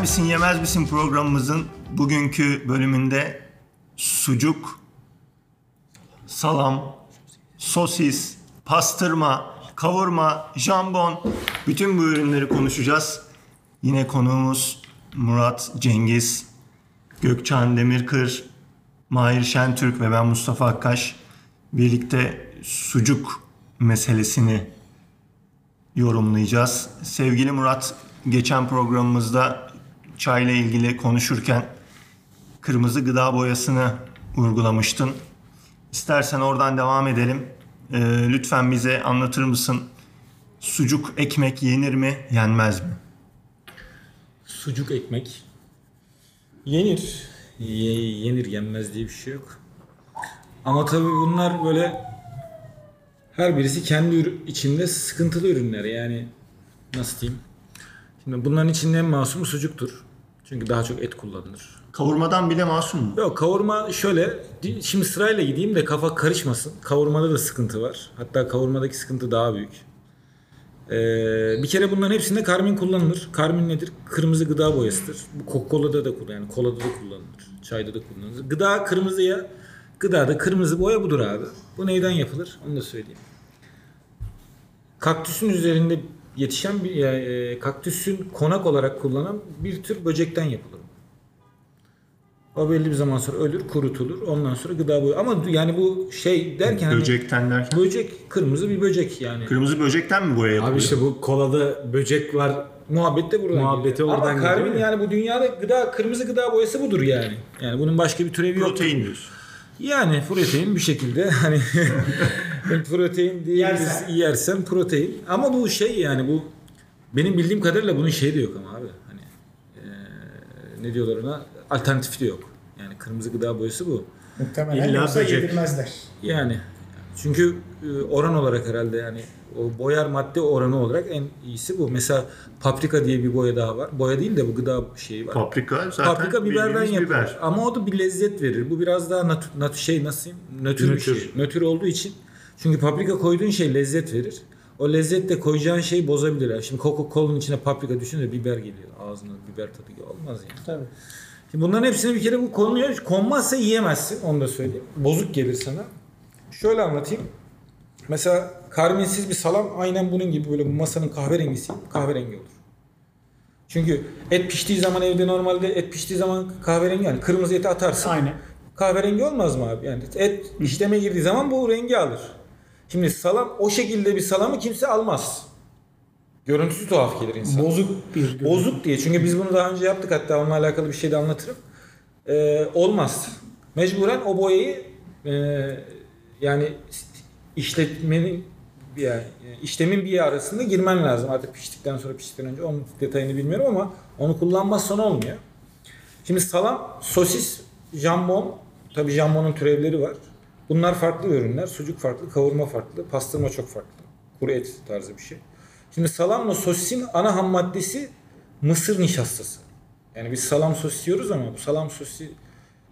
Misin yemez misin programımızın bugünkü bölümünde sucuk, salam, sosis, pastırma, kavurma, jambon bütün bu ürünleri konuşacağız. Yine konuğumuz Murat Cengiz, Gökçen Demirkır, Mahir Şentürk ve ben Mustafa Akkaş birlikte sucuk meselesini yorumlayacağız. Sevgili Murat, geçen programımızda çayla ilgili konuşurken kırmızı gıda boyasını vurgulamıştın. İstersen oradan devam edelim. Ee, lütfen bize anlatır mısın? Sucuk ekmek yenir mi, yenmez mi? Sucuk ekmek yenir. Ye- yenir yenmez diye bir şey yok. Ama tabii bunlar böyle her birisi kendi içinde sıkıntılı ürünler yani nasıl diyeyim? Şimdi bunların içinde en masumu sucuktur. Çünkü daha çok et kullanılır. Kavurmadan bile masum mu? Yok kavurma şöyle di- şimdi sırayla gideyim de kafa karışmasın. Kavurmada da sıkıntı var. Hatta kavurmadaki sıkıntı daha büyük. Ee, bir kere bunların hepsinde karmin kullanılır. Karmin nedir? Kırmızı gıda boyasıdır. Bu Coca-Cola'da da kullanılır. Yani kolada da kullanılır. Çayda da kullanılır. Gıda kırmızıya gıdada kırmızı boya budur abi. Bu neyden yapılır? Onu da söyleyeyim. Kaktüsün üzerinde yetişen bir e, kaktüsün konak olarak kullanan bir tür böcekten yapılır. O belli bir zaman sonra ölür, kurutulur. Ondan sonra gıda boyu. Ama yani bu şey derken hani Böcekten derken. böcek kırmızı bir böcek yani. Kırmızı böcekten mi boya yapılıyor? Abi işte bu kolada böcek var. Muhabbet de buradan Muhabbeti geliyor. oradan Ama karbin geliyor. yani bu dünyada gıda kırmızı gıda boyası budur yani. Yani bunun başka bir türevi yok. Protein diyorsun. Yani protein bir şekilde hani protein diye Yersen. biz yersen protein. Ama bu şey yani bu benim bildiğim kadarıyla bunun şeyi de yok ama abi. Hani eee, ne diyorlar ona? Alternatifi de yok. Yani kırmızı gıda boyası bu. Muhtemelen İlla yoksa böcek. yedirmezler. Yani çünkü e, oran olarak herhalde yani o boyar madde oranı olarak en iyisi bu. Mesela paprika diye bir boya daha var. Boya değil de bu gıda şeyi var. Paprika zaten Paprika biberden yapılır. biber. Ama o da bir lezzet verir. Bu biraz daha nat, nat şey nasıl diyeyim? Nötr, bir Nötr. şey. Nötr olduğu için. Çünkü paprika koyduğun şey lezzet verir. O lezzet de koyacağın şeyi bozabilir. Şimdi Coca-Cola'nın içine paprika düşününce biber geliyor. Ağzına biber tadı olmaz yani. Tabii. Şimdi bunların hepsini bir kere bu konuyor. Konmazsa yiyemezsin. Onu da söyleyeyim. Bozuk gelir sana. Şöyle anlatayım. Mesela karminsiz bir salam aynen bunun gibi böyle bu masanın kahverengisi kahverengi olur. Çünkü et piştiği zaman evde normalde et piştiği zaman kahverengi yani kırmızı eti atarsın. Aynen. Kahverengi olmaz mı abi? Yani et işleme girdiği zaman bu rengi alır. Şimdi salam o şekilde bir salamı kimse almaz. Görüntüsü tuhaf gelir insan. Bozuk bir Bozuk diye. Çünkü biz bunu daha önce yaptık hatta onunla alakalı bir şey de anlatırım. Ee, olmaz. Mecburen o boyayı e, yani işletmenin yani işlemin bir arasında girmen lazım. Artık piştikten sonra piştikten önce onun detayını bilmiyorum ama onu kullanmazsan olmuyor. Şimdi salam, sosis, jambon, tabii jambonun türevleri var. Bunlar farklı ürünler. Sucuk farklı, kavurma farklı, pastırma çok farklı. Kuru et tarzı bir şey. Şimdi salamla sosisin ana ham maddesi mısır nişastası. Yani biz salam sosis yiyoruz ama bu salam sosisi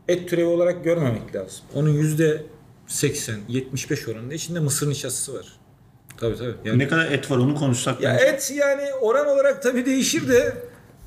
et türevi olarak görmemek lazım. Onun yüzde 80-75 oranında içinde mısır nişastası var. Tabii tabii. Yani Ne kadar et var onu konuşsak. ya bence. et yani oran olarak tabii değişir de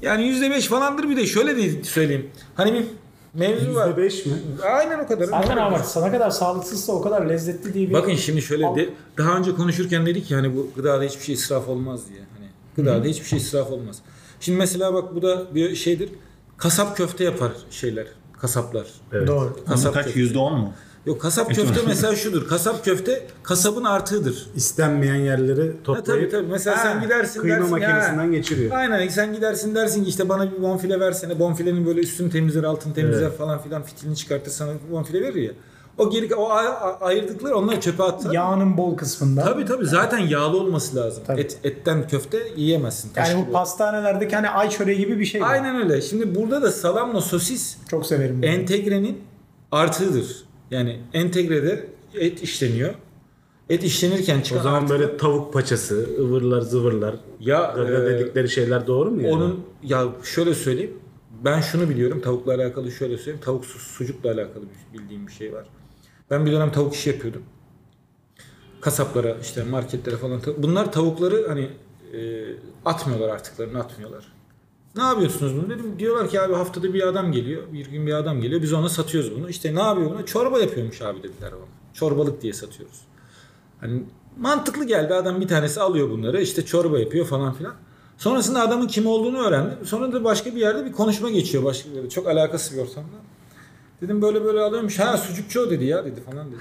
yani yüzde beş falandır bir de şöyle de söyleyeyim. Hani bir mevzu var. %5 mi? Aynen o kadar. Zaten ama sana kadar sağlıksızsa o kadar lezzetli değil. bir- Bakın şimdi şöyle de, daha önce konuşurken dedik ya hani bu gıdada hiçbir şey israf olmaz diye. Hani gıdada hiçbir şey israf olmaz. Şimdi mesela bak bu da bir şeydir. Kasap köfte yapar şeyler. Kasaplar. Evet. Doğru. Kasap kaç? köfte. Yüzde on mu? Yok kasap köfte mesela şudur. Kasap köfte kasabın artığıdır. İstenmeyen yerleri Ha, tabii toplayıp tabii. Mesela sen Ha, gidersin kıyma dersin makinesinden ya. geçiriyor. Aynen sen gidersin dersin ki işte bana bir bonfile versene. Bonfilenin böyle üstünü temizler, altını temizler Evet. falan filan fitilini çıkartır sana bonfile verir ya. O geri o ay- ay- ayırdıkları onları çöpe atar. Yağının bol kısmında. Tabii tabii zaten yağlı olması lazım. Tabii. Et, etten köfte yiyemezsin. Yani bu gibi. pastanelerdeki hani ay çöreği gibi bir şey. var. Aynen öyle. Şimdi burada da salamla sosis Çok severim bunu. entegrenin artığıdır. Yani entegrede et işleniyor. Et işlenirken çıkan O zaman artılar- böyle tavuk paçası, ıvırlar zıvırlar, ya e, dedikleri şeyler doğru mu yani? Onun ya şöyle söyleyeyim. Ben şunu biliyorum. Tavukla alakalı şöyle söyleyeyim. Tavuk su- sucukla alakalı bildiğim bir şey var. Ben bir dönem tavuk işi yapıyordum. Kasaplara işte marketlere falan. Bunlar tavukları hani e, atmıyorlar artıklarını atmıyorlar. Ne yapıyorsunuz bunu? Dedim diyorlar ki abi haftada bir adam geliyor. Bir gün bir adam geliyor. Biz ona satıyoruz bunu. İşte ne yapıyor buna? Çorba yapıyormuş abi dediler bana. Çorbalık diye satıyoruz. Hani mantıklı geldi. Adam bir tanesi alıyor bunları. işte çorba yapıyor falan filan. Sonrasında adamın kim olduğunu öğrendim. Sonra da başka bir yerde bir konuşma geçiyor. Başka bir yerde. Çok alakası bir ortamda. Dedim böyle böyle alıyormuş. Ha sucukçu o dedi ya dedi falan dedi.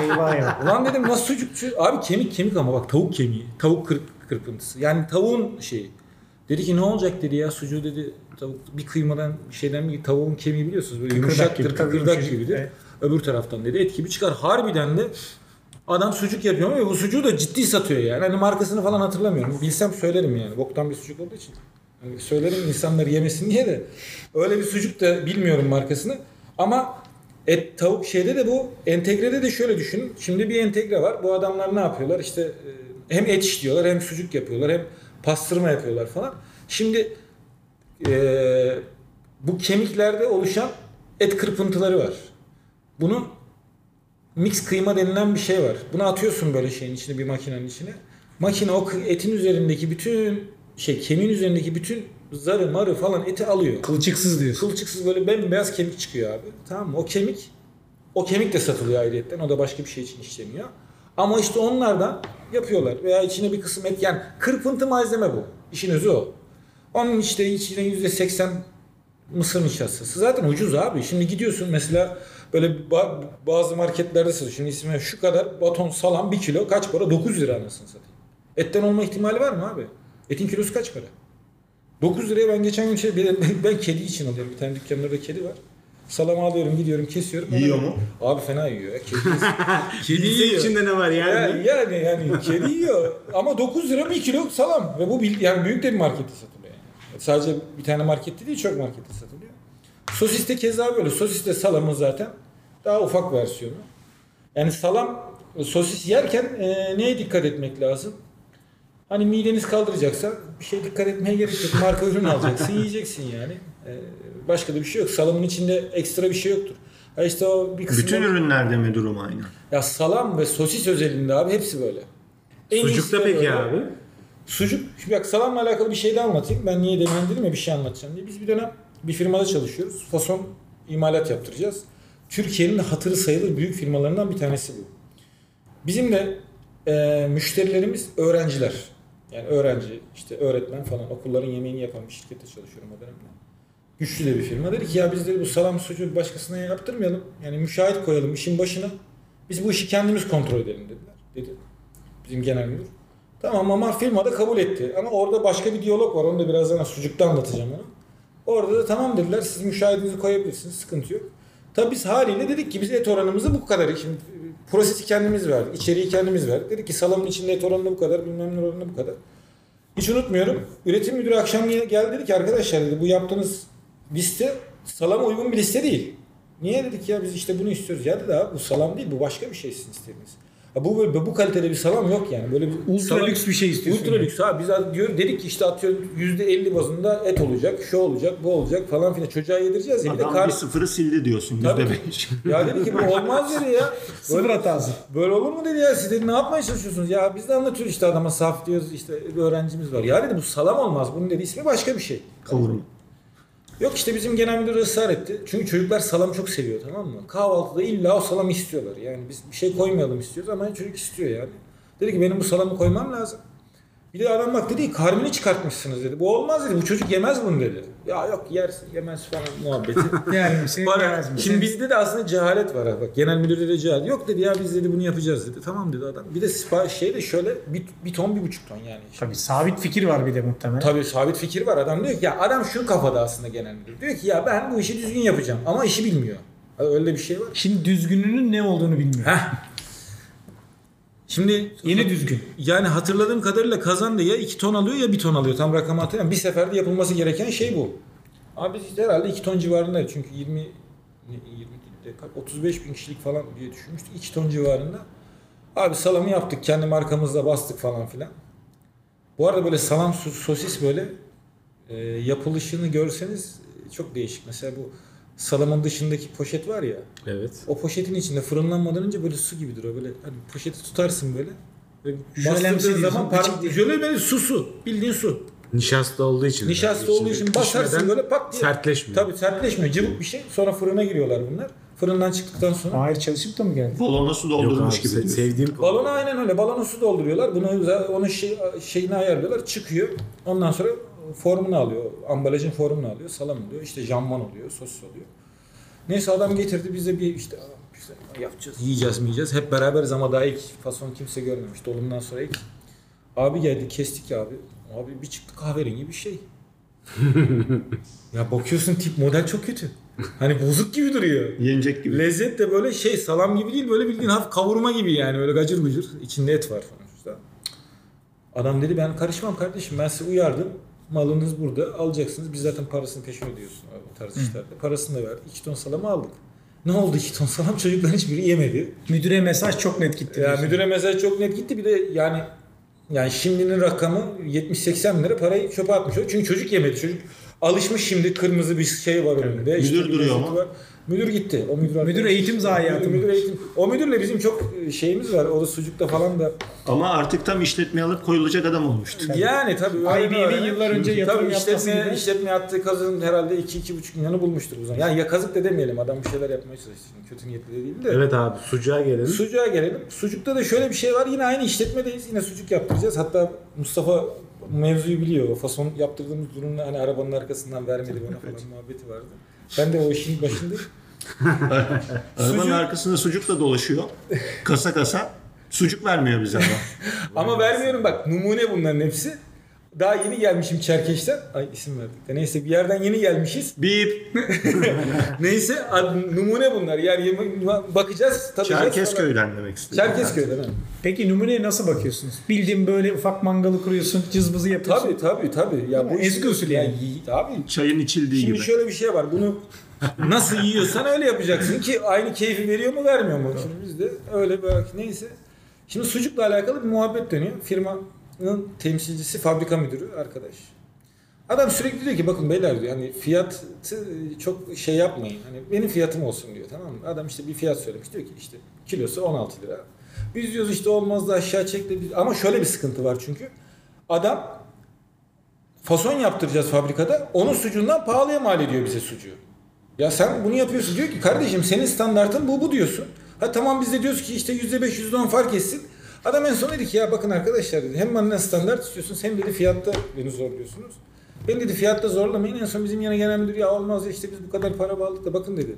Eyvah ya. Ulan dedim nasıl sucukçu? Abi kemik kemik ama bak tavuk kemiği. Tavuk kırp, kırpıntısı. Yani tavuğun şeyi. Dedi ki ne olacak dedi ya sucuğu dedi tavuk bir kıymadan bir şeyden bir tavuğun kemiği biliyorsunuz böyle yumuşaktır gibi, kıkırdak gibidir. Evet. Öbür taraftan dedi et gibi çıkar. Harbiden de adam sucuk yapıyor ama bu sucuğu da ciddi satıyor yani. Hani markasını falan hatırlamıyorum. Bilsem söylerim yani. Boktan bir sucuk olduğu için. Hani söylerim insanlar yemesin diye de. Öyle bir sucuk da bilmiyorum markasını. Ama et tavuk şeyde de bu entegrede de şöyle düşünün. Şimdi bir entegre var. Bu adamlar ne yapıyorlar? İşte e, hem et işliyorlar hem sucuk yapıyorlar hem pastırma yapıyorlar falan. Şimdi e, bu kemiklerde oluşan et kırpıntıları var. Bunun mix kıyma denilen bir şey var. Bunu atıyorsun böyle şeyin içine bir makinenin içine. Makine o etin üzerindeki bütün şey kemiğin üzerindeki bütün zarı marı falan eti alıyor. Kılçıksız diyorsun. Kılçıksız böyle bembeyaz kemik çıkıyor abi. Tamam mı? O kemik o kemik de satılıyor ayrıyetten. O da başka bir şey için işleniyor. Ama işte onlardan yapıyorlar. Veya içine bir kısım et yani kırpıntı malzeme bu. İşin özü o. Onun işte içine yüzde seksen mısır nişastası. Zaten ucuz abi. Şimdi gidiyorsun mesela böyle ba- bazı marketlerde satıyor. Şimdi ismi şu kadar baton salam bir kilo kaç para? 9 lira anasını satayım. Etten olma ihtimali var mı abi? Etin kilosu kaç para? 9 liraya ben geçen gün şey, ben, ben kedi için alıyorum. Bir tane dükkanlarda kedi var. Salamı alıyorum, gidiyorum, kesiyorum. Yiyor mu? Abi fena yiyor ya. Kedi, kedi yiyor. içinde ne var Ya- yani? Yani, yani kedi yiyor. Ama 9 lira bir kilo salam. Ve bu yani büyük de bir markette satılıyor. Yani. Sadece bir tane markette değil, çok markette satılıyor. Sosis de keza böyle. Sosis de salamın zaten daha ufak versiyonu. Yani salam, sosis yerken e, neye dikkat etmek lazım? Hani mideniz kaldıracaksa bir şey dikkat etmeye gerek yok. Marka ürün alacaksın, yiyeceksin yani. Ee, başka da bir şey yok. Salamın içinde ekstra bir şey yoktur. Ha işte o bir kısmı... Bütün ürünlerde mi durum aynı? Ya salam ve sosis özelinde abi hepsi böyle. En Sucukta peki böyle. abi? Sucuk, şimdi bak salamla alakalı bir şey de anlatayım. Ben niye demin dedim ya bir şey anlatacağım diye. Biz bir dönem bir firmada çalışıyoruz. Fason imalat yaptıracağız. Türkiye'nin hatırı sayılır büyük firmalarından bir tanesi bu. Bizim de e, müşterilerimiz öğrenciler. Yani öğrenci, işte öğretmen falan okulların yemeğini yapan bir şirkette çalışıyorum o dönemde. Güçlü de bir firma. Dedi ki ya biz de bu salam sucuğu başkasına yaptırmayalım. Yani müşahit koyalım işin başına. Biz bu işi kendimiz kontrol edelim dediler. Dedi. Bizim genel müdür. Tamam ama firma da kabul etti. Ama orada başka bir diyalog var. Onu da birazdan sucukta anlatacağım onu. Orada da tamam dediler. Siz müşahidinizi koyabilirsiniz. Sıkıntı yok. Tabii biz haliyle dedik ki biz et oranımızı bu kadar. Şimdi prosesi kendimiz verdik. içeriği kendimiz verdik. Dedik ki salamın içinde et oranı bu kadar. Bilmem ne oranı bu kadar. Hiç unutmuyorum. Üretim müdürü akşam gel- geldi dedi ki arkadaşlar dedi bu yaptığınız liste salama uygun bir liste değil. Niye dedik ya biz işte bunu istiyoruz. Ya dedi abi bu salam değil bu başka bir şey sizin istediğiniz. Ha, bu böyle bu kalitede bir salam yok yani. Böyle bir Ultra salam- lüks bir şey istiyorsun. Ultra lüks abi. Biz diyor, dedik ki işte atıyorum %50 bazında et olacak, şu olacak, bu olacak falan filan. Çocuğa yedireceğiz ya. Bir de Adam kar... bir sıfırı sildi diyorsun. Tabii Yüzde ki. beş. Ya dedi ki bu olmaz dedi ya. Sıfır hatası. Böyle olur mu dedi ya siz dedi ne yapmaya çalışıyorsunuz ya biz de anlatıyoruz işte adama saf diyoruz işte bir öğrencimiz var. Ya dedi bu salam olmaz bunun dedi ismi başka bir şey. Kavurma. Yok işte bizim genel müdür ısrar etti. Çünkü çocuklar salam çok seviyor tamam mı? Kahvaltıda illa o salamı istiyorlar. Yani biz bir şey koymayalım istiyoruz ama çocuk istiyor yani. Dedi ki benim bu salamı koymam lazım. Bir de adam bak dedi karmini çıkartmışsınız dedi. Bu olmaz dedi. Bu çocuk yemez bunu dedi. Ya yok yersin yemez falan muhabbeti. Yani senin Bana, yemez mi? şimdi bizde de aslında cehalet var ha. Bak genel müdürde de cehalet. Yok dedi ya biz dedi bunu yapacağız dedi. Tamam dedi adam. Bir de sipariş şey de şöyle bir, bir ton bir buçuk ton yani. Tabii sabit fikir var bir de muhtemelen. Tabii sabit fikir var. Adam diyor ki ya adam şu kafada aslında genel müdür. Diyor ki ya ben bu işi düzgün yapacağım ama işi bilmiyor. Öyle bir şey var. Şimdi düzgününün ne olduğunu bilmiyor. Heh. Şimdi Yeni düzgün. yani hatırladığım kadarıyla kazan da ya 2 ton alıyor ya 1 ton alıyor. Tam rakamı hatırlamıyorum. Bir seferde yapılması gereken şey bu. Abi biz işte herhalde 2 ton civarında çünkü 20 ne, 20 değil de kaç- 35 bin kişilik falan diye düşünmüştük. 2 ton civarında. Abi salamı yaptık. Kendi markamızla bastık falan filan. Bu arada böyle salam sos- sosis böyle e, yapılışını görseniz e, çok değişik. Mesela bu salamın dışındaki poşet var ya. Evet. O poşetin içinde fırınlanmadan önce böyle su gibidir o böyle. Hani poşeti tutarsın böyle. böyle Jölemsi bastırdığın zaman parmak değil. jöle böyle su su. Bildiğin su. Nişasta olduğu için. Nişasta olduğu için basarsın böyle pat diye. Sertleşmiyor. Tabii sertleşmiyor. Cıvık bir şey. Sonra fırına giriyorlar bunlar. Fırından çıktıktan sonra. Hayır çalışıp da mı geldi? Balona su Yok abi, doldurmuş gibi. se- diyorsun. sevdiğim Balona aynen öyle. Balona su dolduruyorlar. Bunu onun şey, şeyini ayarlıyorlar. Çıkıyor. Ondan sonra formunu alıyor. Ambalajın formunu alıyor. Salam oluyor. İşte jambon oluyor. Sos oluyor. Neyse adam getirdi. Biz de bir işte "Aa, işte yapacağız. Yiyeceğiz mi yiyeceğiz. Hep beraberiz ama daha ilk fason kimse görmemiş. Dolumdan sonra ilk. Abi geldi kestik abi. Abi bir çıktı kahverengi bir şey. ya bakıyorsun tip model çok kötü. Hani bozuk gibi duruyor. Yenecek gibi. Lezzet de böyle şey salam gibi değil böyle bildiğin hafif kavurma gibi yani öyle gacır gucur. İçinde et var sonuçta. Adam dedi ben karışmam kardeşim ben size uyardım. Malınız burada alacaksınız. Biz zaten parasını peşin ödüyorsun o tarz işlerde. Parasını da verdik. 2 ton salamı aldık. Ne oldu 2 ton salam? Çocukların hiçbiri yemedi. Müdüre mesaj çok net gitti. Ya diyorsun. müdüre mesaj çok net gitti. Bir de yani yani şimdinin rakamı 70-80 bin lira parayı çöpe atmış. Çünkü çocuk yemedi. Çocuk alışmış şimdi kırmızı bir şey var önünde. Müdür bir duruyor mu? Var. Müdür gitti. O müdür, Müdür eğitim zayiatı mı? Müdür eğitim. O müdürle bizim çok şeyimiz var. O da sucukta falan da. Ama artık tam işletmeye alıp koyulacak adam olmuştu. Yani tabii. IBM'in öyle öyle. yıllar önce yatırım Tabii işletme, gibi. işletme yaptığı kazının herhalde 2-2,5 milyonu bulmuştur bu zaman. Yani ya kazık da demeyelim. Adam bir şeyler yapmaya çalıştı. Kötü niyetli de değil de. Evet abi sucuğa gelelim. Sucuğa gelelim. Sucukta da şöyle bir şey var. Yine aynı işletmedeyiz. Yine sucuk yaptıracağız. Hatta Mustafa mevzuyu biliyor. O fason yaptırdığımız durumda hani arabanın arkasından vermedi bana falan muhabbeti vardı. Ben de o işin başındayım. Arabanın Sucuk- arkasında sucukla dolaşıyor. Kasa kasa. Sucuk vermiyor bize ama. Ama vermiyorum bak numune bunların hepsi. Daha yeni gelmişim Çerkeş'ten. Ay isim verdik de. Neyse bir yerden yeni gelmişiz. Bip. Neyse ad- numune bunlar. Yani bakacağız. tadacağız. Çerkezköy'den demek istedim. Çerkezköy'den. ha. Peki numuneye nasıl bakıyorsunuz? Bildiğin böyle ufak mangalı kuruyorsun, cızbızı yapıyorsun. Tabii tabii tabii. Ya bu Ezgi usulü yani. Abi Çayın içildiği Şimdi gibi. şöyle bir şey var. Bunu nasıl yiyorsan öyle yapacaksın ki aynı keyfi veriyor mu vermiyor mu? Şimdi biz de öyle böyle neyse. Şimdi sucukla alakalı bir muhabbet dönüyor. Firmanın temsilcisi fabrika müdürü arkadaş. Adam sürekli diyor ki bakın beyler diyor hani fiyatı çok şey yapmayın. Hani benim fiyatım olsun diyor tamam mı? Adam işte bir fiyat söylemiş diyor ki işte kilosu 16 lira. Biz diyoruz işte olmaz da aşağı çek de ama şöyle bir sıkıntı var çünkü. Adam fason yaptıracağız fabrikada. Onun sucuğundan pahalıya mal ediyor bize sucuğu. Ya sen bunu yapıyorsun. Diyor ki kardeşim senin standartın bu bu diyorsun. Ha tamam biz de diyoruz ki işte %5 %10 fark etsin. Adam en son dedi ki ya bakın arkadaşlar dedi. Hem benden standart istiyorsunuz hem dedi fiyatta beni zorluyorsunuz. Beni dedi fiyatta zorlamayın. En son bizim yana gelen müdür ya olmaz ya işte biz bu kadar para bağladık da bakın dedi.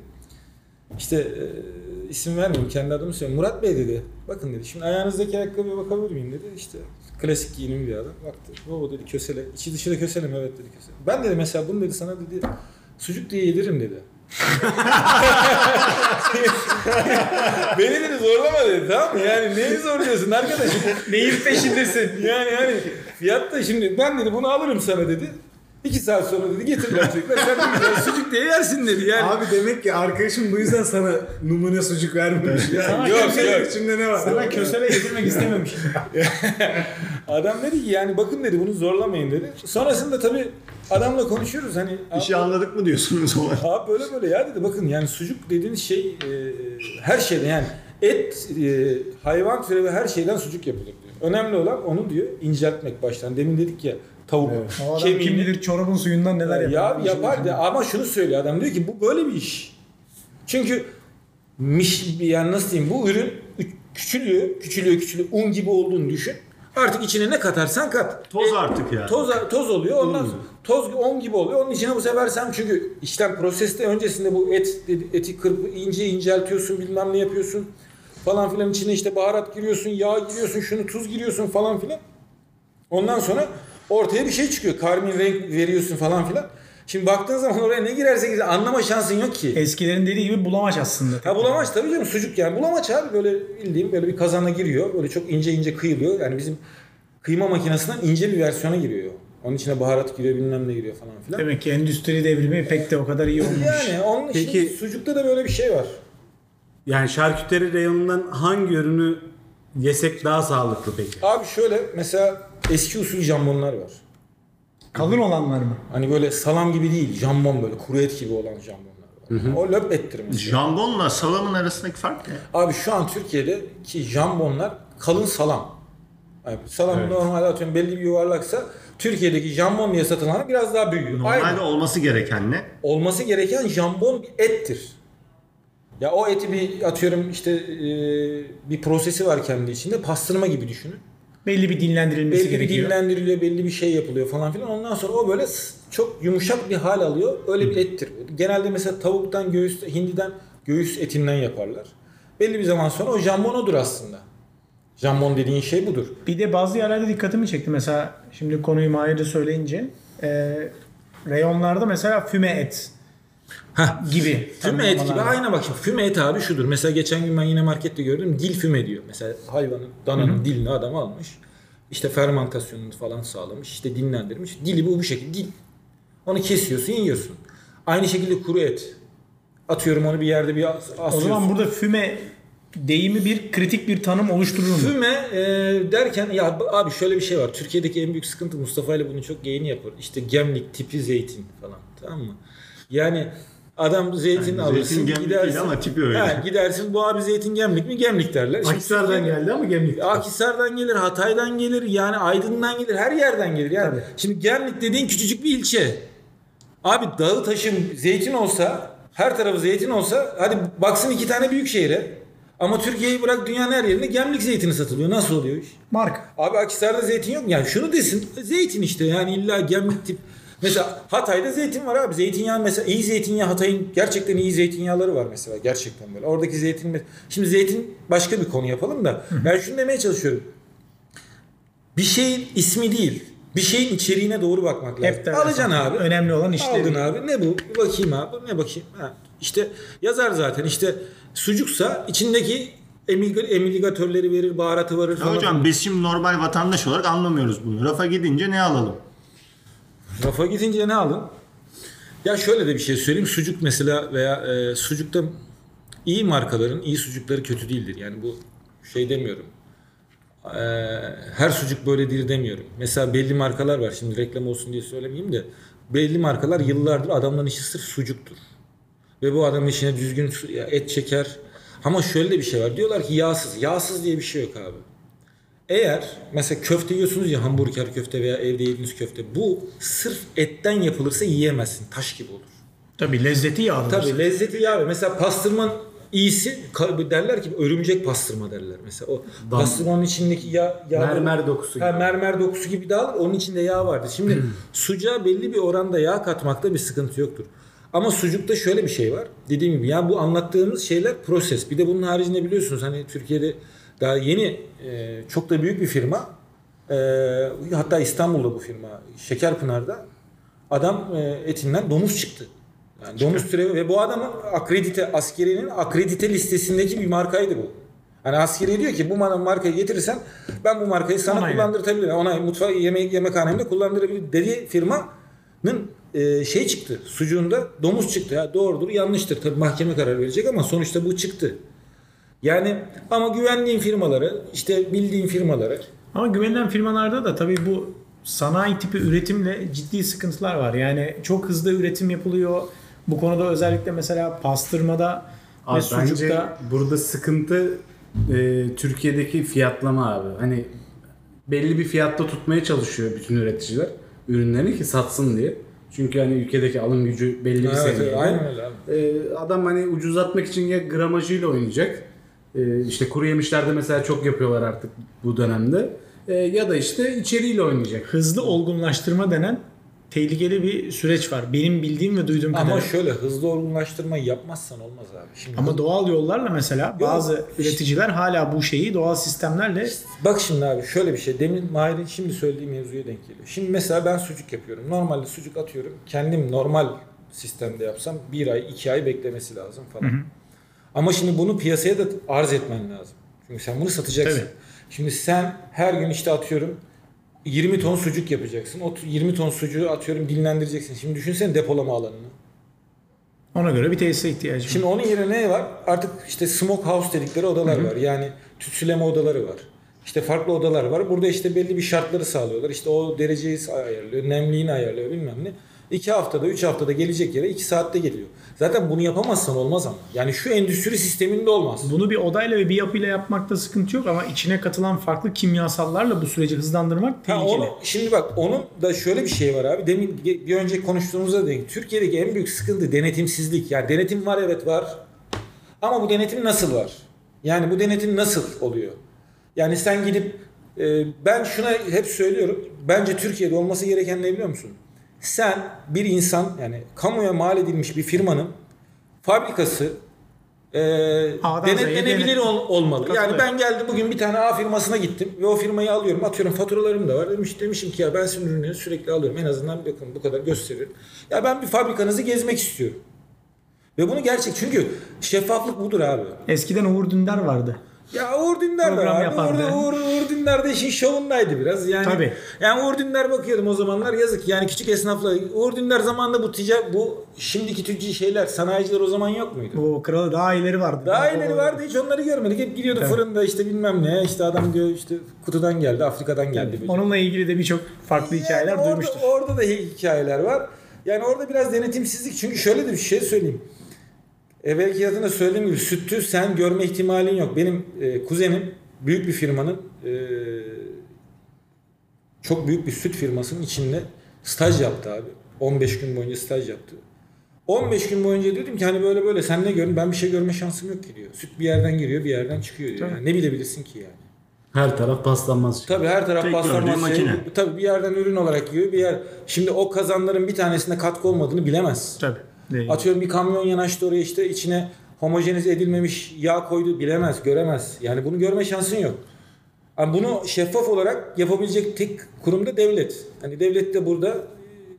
İşte e, isim vermeyeyim kendi adımı söyleyeyim. Murat Bey dedi. Bakın dedi. Şimdi ayağınızdaki ayakkabıya bakabilir miyim dedi. İşte klasik giyinimli bir adam. Baktı. O dedi kösele. İçi dışı da kösele? Evet dedi kösele. Ben dedi mesela bunu dedi sana dedi sucuk diye yediririm dedi. Beni dedi zorlama dedi tamam mı? Yani neyi zorluyorsun arkadaşım? Neyin peşindesin? Yani yani fiyat da şimdi ben dedi bunu alırım sana dedi. İki saat sonra dedi getirdiler çocuklar. Sen de güzel sucuk diye yersin dedi yani. Abi demek ki arkadaşım bu yüzden sana numune sucuk vermemiş. Sana Yok, yok. İçinde ne var? Sana kösele yedirmek istememiş. Adam dedi ki yani bakın dedi bunu zorlamayın dedi. Sonrasında tabii adamla konuşuyoruz hani. İşi anladık mı diyorsunuz o zaman? Abi böyle böyle ya dedi bakın yani sucuk dediğiniz şey e, her şeyden yani et, e, hayvan türevi her şeyden sucuk yapılır diyor. Önemli olan onu diyor inceltmek baştan. Demin dedik ya tavuk O adam kim kemiğini. bilir çorabın suyundan neler yapar. Ya yapar da ama şunu söylüyor adam diyor ki bu böyle bir iş. Çünkü miş, yani nasıl diyeyim bu ürün küçülüyor, küçülüyor, küçülüyor. Un gibi olduğunu düşün. Artık içine ne katarsan kat. Toz artık yani. Toz toz oluyor. Ondan sonra toz un gibi oluyor. Onun içine bu sefer sen çünkü işlem proseste öncesinde bu et eti kırp ince inceltiyorsun, bilmem ne yapıyorsun falan filan içine işte baharat giriyorsun, yağ giriyorsun, şunu tuz giriyorsun falan filan. Ondan sonra ortaya bir şey çıkıyor. Karmin renk veriyorsun falan filan. Şimdi baktığın zaman oraya ne girerse girse anlama şansın yok ki. Eskilerin dediği gibi bulamaç aslında. Ha bulamaç tabii canım sucuk yani. Bulamaç abi böyle bildiğim böyle bir kazana giriyor. Böyle çok ince ince kıyılıyor. Yani bizim kıyma makinesinden ince bir versiyona giriyor. Onun içine baharat giriyor bilmem ne giriyor falan filan. Demek ki endüstri devrimi pek de o kadar iyi olmamış. Yani onun Peki- sucukta da böyle bir şey var. Yani şarküteri reyonundan hangi ürünü yesek daha sağlıklı peki? Abi şöyle mesela eski usul jambonlar var. Kalın olanlar mı? Hani böyle salam gibi değil, jambon böyle kuru et gibi olan jambonlar var. O löp ettir mesela. Jambonla salamın arasındaki fark ne? Abi şu an Türkiye'de ki jambonlar kalın salam. Yani salam normal atıyorum belli bir yuvarlaksa Türkiye'deki jambon diye satılan biraz daha büyüyor. Normalde Aynı. olması gereken ne? Olması gereken jambon bir ettir. Ya o eti bir atıyorum işte e, bir prosesi var kendi içinde pastırma gibi düşünün. Belli bir dinlendirilmesi Belli bir gerekiyor. dinlendiriliyor, belli bir şey yapılıyor falan filan. Ondan sonra o böyle çok yumuşak bir hal alıyor. Öyle bir ettir. Genelde mesela tavuktan, göğüs, hindiden göğüs etinden yaparlar. Belli bir zaman sonra o jambon odur aslında. Jambon dediğin şey budur. Bir de bazı yerlerde dikkatimi çekti. Mesela şimdi konuyu Mahir'de söyleyince e, reyonlarda mesela füme et Heh. gibi. Füme et gibi aynen bak şimdi füme et abi şudur. Mesela geçen gün ben yine markette gördüm dil füme diyor. Mesela hayvanın dananın dilini adam almış. İşte fermentasyonunu falan sağlamış. işte dinlendirmiş. Dili bu bu şekilde dil. Onu kesiyorsun yiyorsun. Aynı şekilde kuru et. Atıyorum onu bir yerde bir as- O asıyorsun. zaman burada füme deyimi bir kritik bir tanım oluşturur mu? Füme e, derken ya abi şöyle bir şey var. Türkiye'deki en büyük sıkıntı Mustafa ile bunu çok yayını yapar. İşte gemlik tipi zeytin falan tamam mı? Yani adam zeytin Yani alırsın zeytin gidersin. değil ama tipi öyle. Ha, gidersin bu abi zeytin gemlik mi? Gemlik derler. Şimdi Akhisar'dan Türkiye'de- geldi ama gemlik. Akhisar'dan gelir, Hatay'dan gelir, yani Aydın'dan gelir, her yerden gelir. Yani Tabii. şimdi Gemlik dediğin küçücük bir ilçe. Abi dağı taşın zeytin olsa, her tarafı zeytin olsa, hadi baksın iki tane büyük şehre. Ama Türkiye'yi bırak dünyanın her yerinde Gemlik zeytini satılıyor. Nasıl oluyor iş? Marka. Abi Akhisar'da zeytin yok mu? Yani şunu desin, zeytin işte yani illa Gemlik tip. Mesela Hatay'da zeytin var abi. Zeytinyağı mesela iyi zeytinyağı Hatay'ın gerçekten iyi zeytinyağları var mesela. Gerçekten böyle. Oradaki zeytin şimdi zeytin başka bir konu yapalım da ben şunu demeye çalışıyorum. Bir şeyin ismi değil. Bir şeyin içeriğine doğru bakmak lazım. Hep Alacaksın abi. Önemli olan işlevi. Aldın abi. Ne bu? Bir bakayım abi. Ne bakayım? Ha. İşte yazar zaten. İşte sucuksa içindeki emilga- emilgatörleri verir, baharatı verir falan. hocam biz şimdi normal vatandaş olarak anlamıyoruz bunu. Rafa gidince ne alalım? Rafa gidince ne aldın? Ya şöyle de bir şey söyleyeyim. Sucuk mesela veya e, sucukta iyi markaların iyi sucukları kötü değildir. Yani bu şey demiyorum. E, her sucuk böyledir demiyorum. Mesela belli markalar var. Şimdi reklam olsun diye söylemeyeyim de belli markalar yıllardır adamların işi sırf sucuktur. Ve bu adamın işine düzgün et çeker. Ama şöyle de bir şey var. Diyorlar ki yağsız. Yağsız diye bir şey yok abi. Eğer mesela köfte yiyorsunuz ya hamburger köfte veya evde yediğiniz köfte bu sırf etten yapılırsa yiyemezsin. Taş gibi olur. Tabii lezzeti yağlı. Tabii lezzeti yağ. Mesela pastırmanın iyisi derler ki örümcek pastırma derler. Mesela o pastırmanın içindeki yağ, yağ Mermer dokusu Ha, gibi. mermer dokusu gibi dağılır. Onun içinde yağ vardır. Şimdi sucuğa belli bir oranda yağ katmakta bir sıkıntı yoktur. Ama sucukta şöyle bir şey var. Dediğim gibi ya bu anlattığımız şeyler proses. Bir de bunun haricinde biliyorsunuz hani Türkiye'de daha yeni e, çok da büyük bir firma e, hatta İstanbul'da bu firma Şekerpınar'da adam e, etinden domuz çıktı. Yani domuz türevi ve bu adamın akredite askerinin akredite listesindeki bir markaydı bu. Hani askeri diyor ki bu ma- markayı getirirsen ben bu markayı sana Onayla. kullandırtabilirim. Ona mutfak yemek yemekhanemde kullandırabilirim dediği firmanın e, şey çıktı. Sucuğunda domuz çıktı. Ya doğrudur, yanlıştır. Tabii mahkeme karar verecek ama sonuçta bu çıktı. Yani ama güvendiğin firmaları, işte bildiğin firmaları Ama güvenilen firmalarda da tabii bu sanayi tipi üretimle ciddi sıkıntılar var. Yani çok hızlı üretim yapılıyor. Bu konuda özellikle mesela pastırmada Abi ve bence sucukta burada sıkıntı e, Türkiye'deki fiyatlama abi. Hani belli bir fiyatta tutmaya çalışıyor bütün üreticiler ürünlerini ki satsın diye. Çünkü hani ülkedeki alım gücü belli bir Evet, seviyede. evet, aynen öyle abi. E, adam hani ucuzlatmak için ya gramajıyla oynayacak. E, işte kuru yemişlerde mesela çok yapıyorlar artık bu dönemde. E, ya da işte içeriğiyle oynayacak. hızlı olgunlaştırma denen tehlikeli bir süreç var. Benim bildiğim ve duyduğum Ama kadarıyla. şöyle hızlı olgunlaştırmayı yapmazsan olmaz abi. Şimdi Ama doğal yollarla mesela bazı üreticiler hala bu şeyi doğal sistemlerle Bak şimdi abi şöyle bir şey. Demin Mahir'in şimdi söylediği mevzuya denk geliyor. Şimdi mesela ben sucuk yapıyorum. Normalde sucuk atıyorum. Kendim normal sistemde yapsam bir ay, iki ay beklemesi lazım falan. Ama şimdi bunu piyasaya da arz etmen lazım. Çünkü sen bunu satacaksın. Tabii. Şimdi sen her gün işte atıyorum 20 ton sucuk yapacaksın. O 20 ton sucuğu atıyorum dinlendireceksin. Şimdi düşünsene depolama alanını. ona göre bir tesise ihtiyacım var. Şimdi onun yerine ne var? Artık işte smoke house dedikleri odalar var. Yani tütsüleme odaları var. İşte farklı odalar var. Burada işte belli bir şartları sağlıyorlar. İşte o dereceyi ayarlıyor, nemliğini ayarlıyor bilmem ne. 2 haftada 3 haftada gelecek yere 2 saatte geliyor. Zaten bunu yapamazsan olmaz ama. Yani şu endüstri sisteminde olmaz. Bunu bir odayla ve bir yapıyla yapmakta sıkıntı yok ama içine katılan farklı kimyasallarla bu süreci hızlandırmak Ha, tehlikeli. onu, şimdi bak onun da şöyle bir şey var abi. Demin bir önceki konuştuğumuzda dedik. Türkiye'deki en büyük sıkıntı denetimsizlik. Yani denetim var evet var. Ama bu denetim nasıl var? Yani bu denetim nasıl oluyor? Yani sen gidip e, ben şuna hep söylüyorum. Bence Türkiye'de olması gereken ne biliyor musun? Sen bir insan yani kamuya mal edilmiş bir firmanın fabrikası e, A'dan denetlenebilir denet- ol- olmalı. Yani ben geldim bugün bir tane A firmasına gittim ve o firmayı alıyorum. Atıyorum faturalarım da var. Demiş, demişim ki ya ben sizin ürünleri sürekli alıyorum. En azından bakın bu kadar gösteriyorum. Ya ben bir fabrikanızı gezmek istiyorum. Ve bunu gerçek çünkü şeffaflık budur abi. Eskiden Uğur Dündar vardı. Ya Uğur Dündar da yapardı. Uğur, Uğur, Uğur Dündar da işin şovundaydı biraz. Yani, Tabii. Yani Uğur Dündar bakıyordum o zamanlar yazık. Yani küçük esnafla Uğur Dündar zamanında bu ticari bu şimdiki tüccar şeyler sanayiciler o zaman yok muydu? Bu kralı daha iyileri vardı. Daha ileri vardı hiç onları görmedik. Hep gidiyordu Evet. fırında işte bilmem ne. işte adam diyor işte kutudan geldi, Afrika'dan geldi. böyle. Onunla ilgili de birçok farklı hikayeler Yani orada, duymuştur. Orada da hikayeler var. Yani orada biraz denetimsizlik. Çünkü şöyle de bir şey söyleyeyim. Evvelki adına söylediğim gibi sütü sen görme ihtimalin yok. Benim e, kuzenim büyük bir firmanın e, çok büyük bir süt firmasının içinde staj yaptı abi. 15 gün boyunca staj yaptı. 15 gün boyunca diyordum ki hani böyle böyle sen ne görün ben bir şey görme şansım yok ki diyor. Süt bir yerden giriyor bir yerden çıkıyor diyor. Yani ne bilebilirsin ki yani. Her taraf paslanmaz. Tabii her taraf Tek paslanmaz şey. makine. Tabii bir yerden ürün olarak yiyor. Bir yer. Şimdi o kazanların bir tanesinde katkı olmadığını bilemez. Tabii. Değil. Atıyorum bir kamyon yanaştı oraya işte içine homojenize edilmemiş yağ koydu bilemez, göremez. Yani bunu görme şansın yok. Ama bunu şeffaf olarak yapabilecek tek kurum da devlet. Hani devlet de burada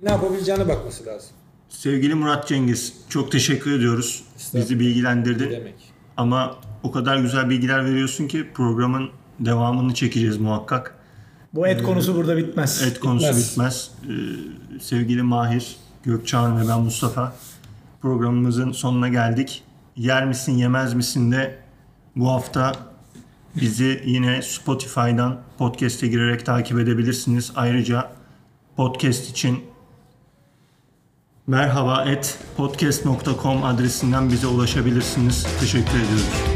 ne yapabileceğine bakması lazım. Sevgili Murat Cengiz çok teşekkür ediyoruz. Bizi Ne bilgilendirdin. demek? Ama o kadar güzel bilgiler veriyorsun ki programın devamını çekeceğiz muhakkak. Bu et konusu burada bitmez. Et konusu Bitmez. bitmez. Ee, sevgili Mahir, Gökçağan ve ben Mustafa programımızın sonuna geldik. Yer misin yemez misin de bu hafta bizi yine Spotify'dan podcast'e girerek takip edebilirsiniz. Ayrıca podcast için merhaba et podcast.com adresinden bize ulaşabilirsiniz. Teşekkür ediyoruz.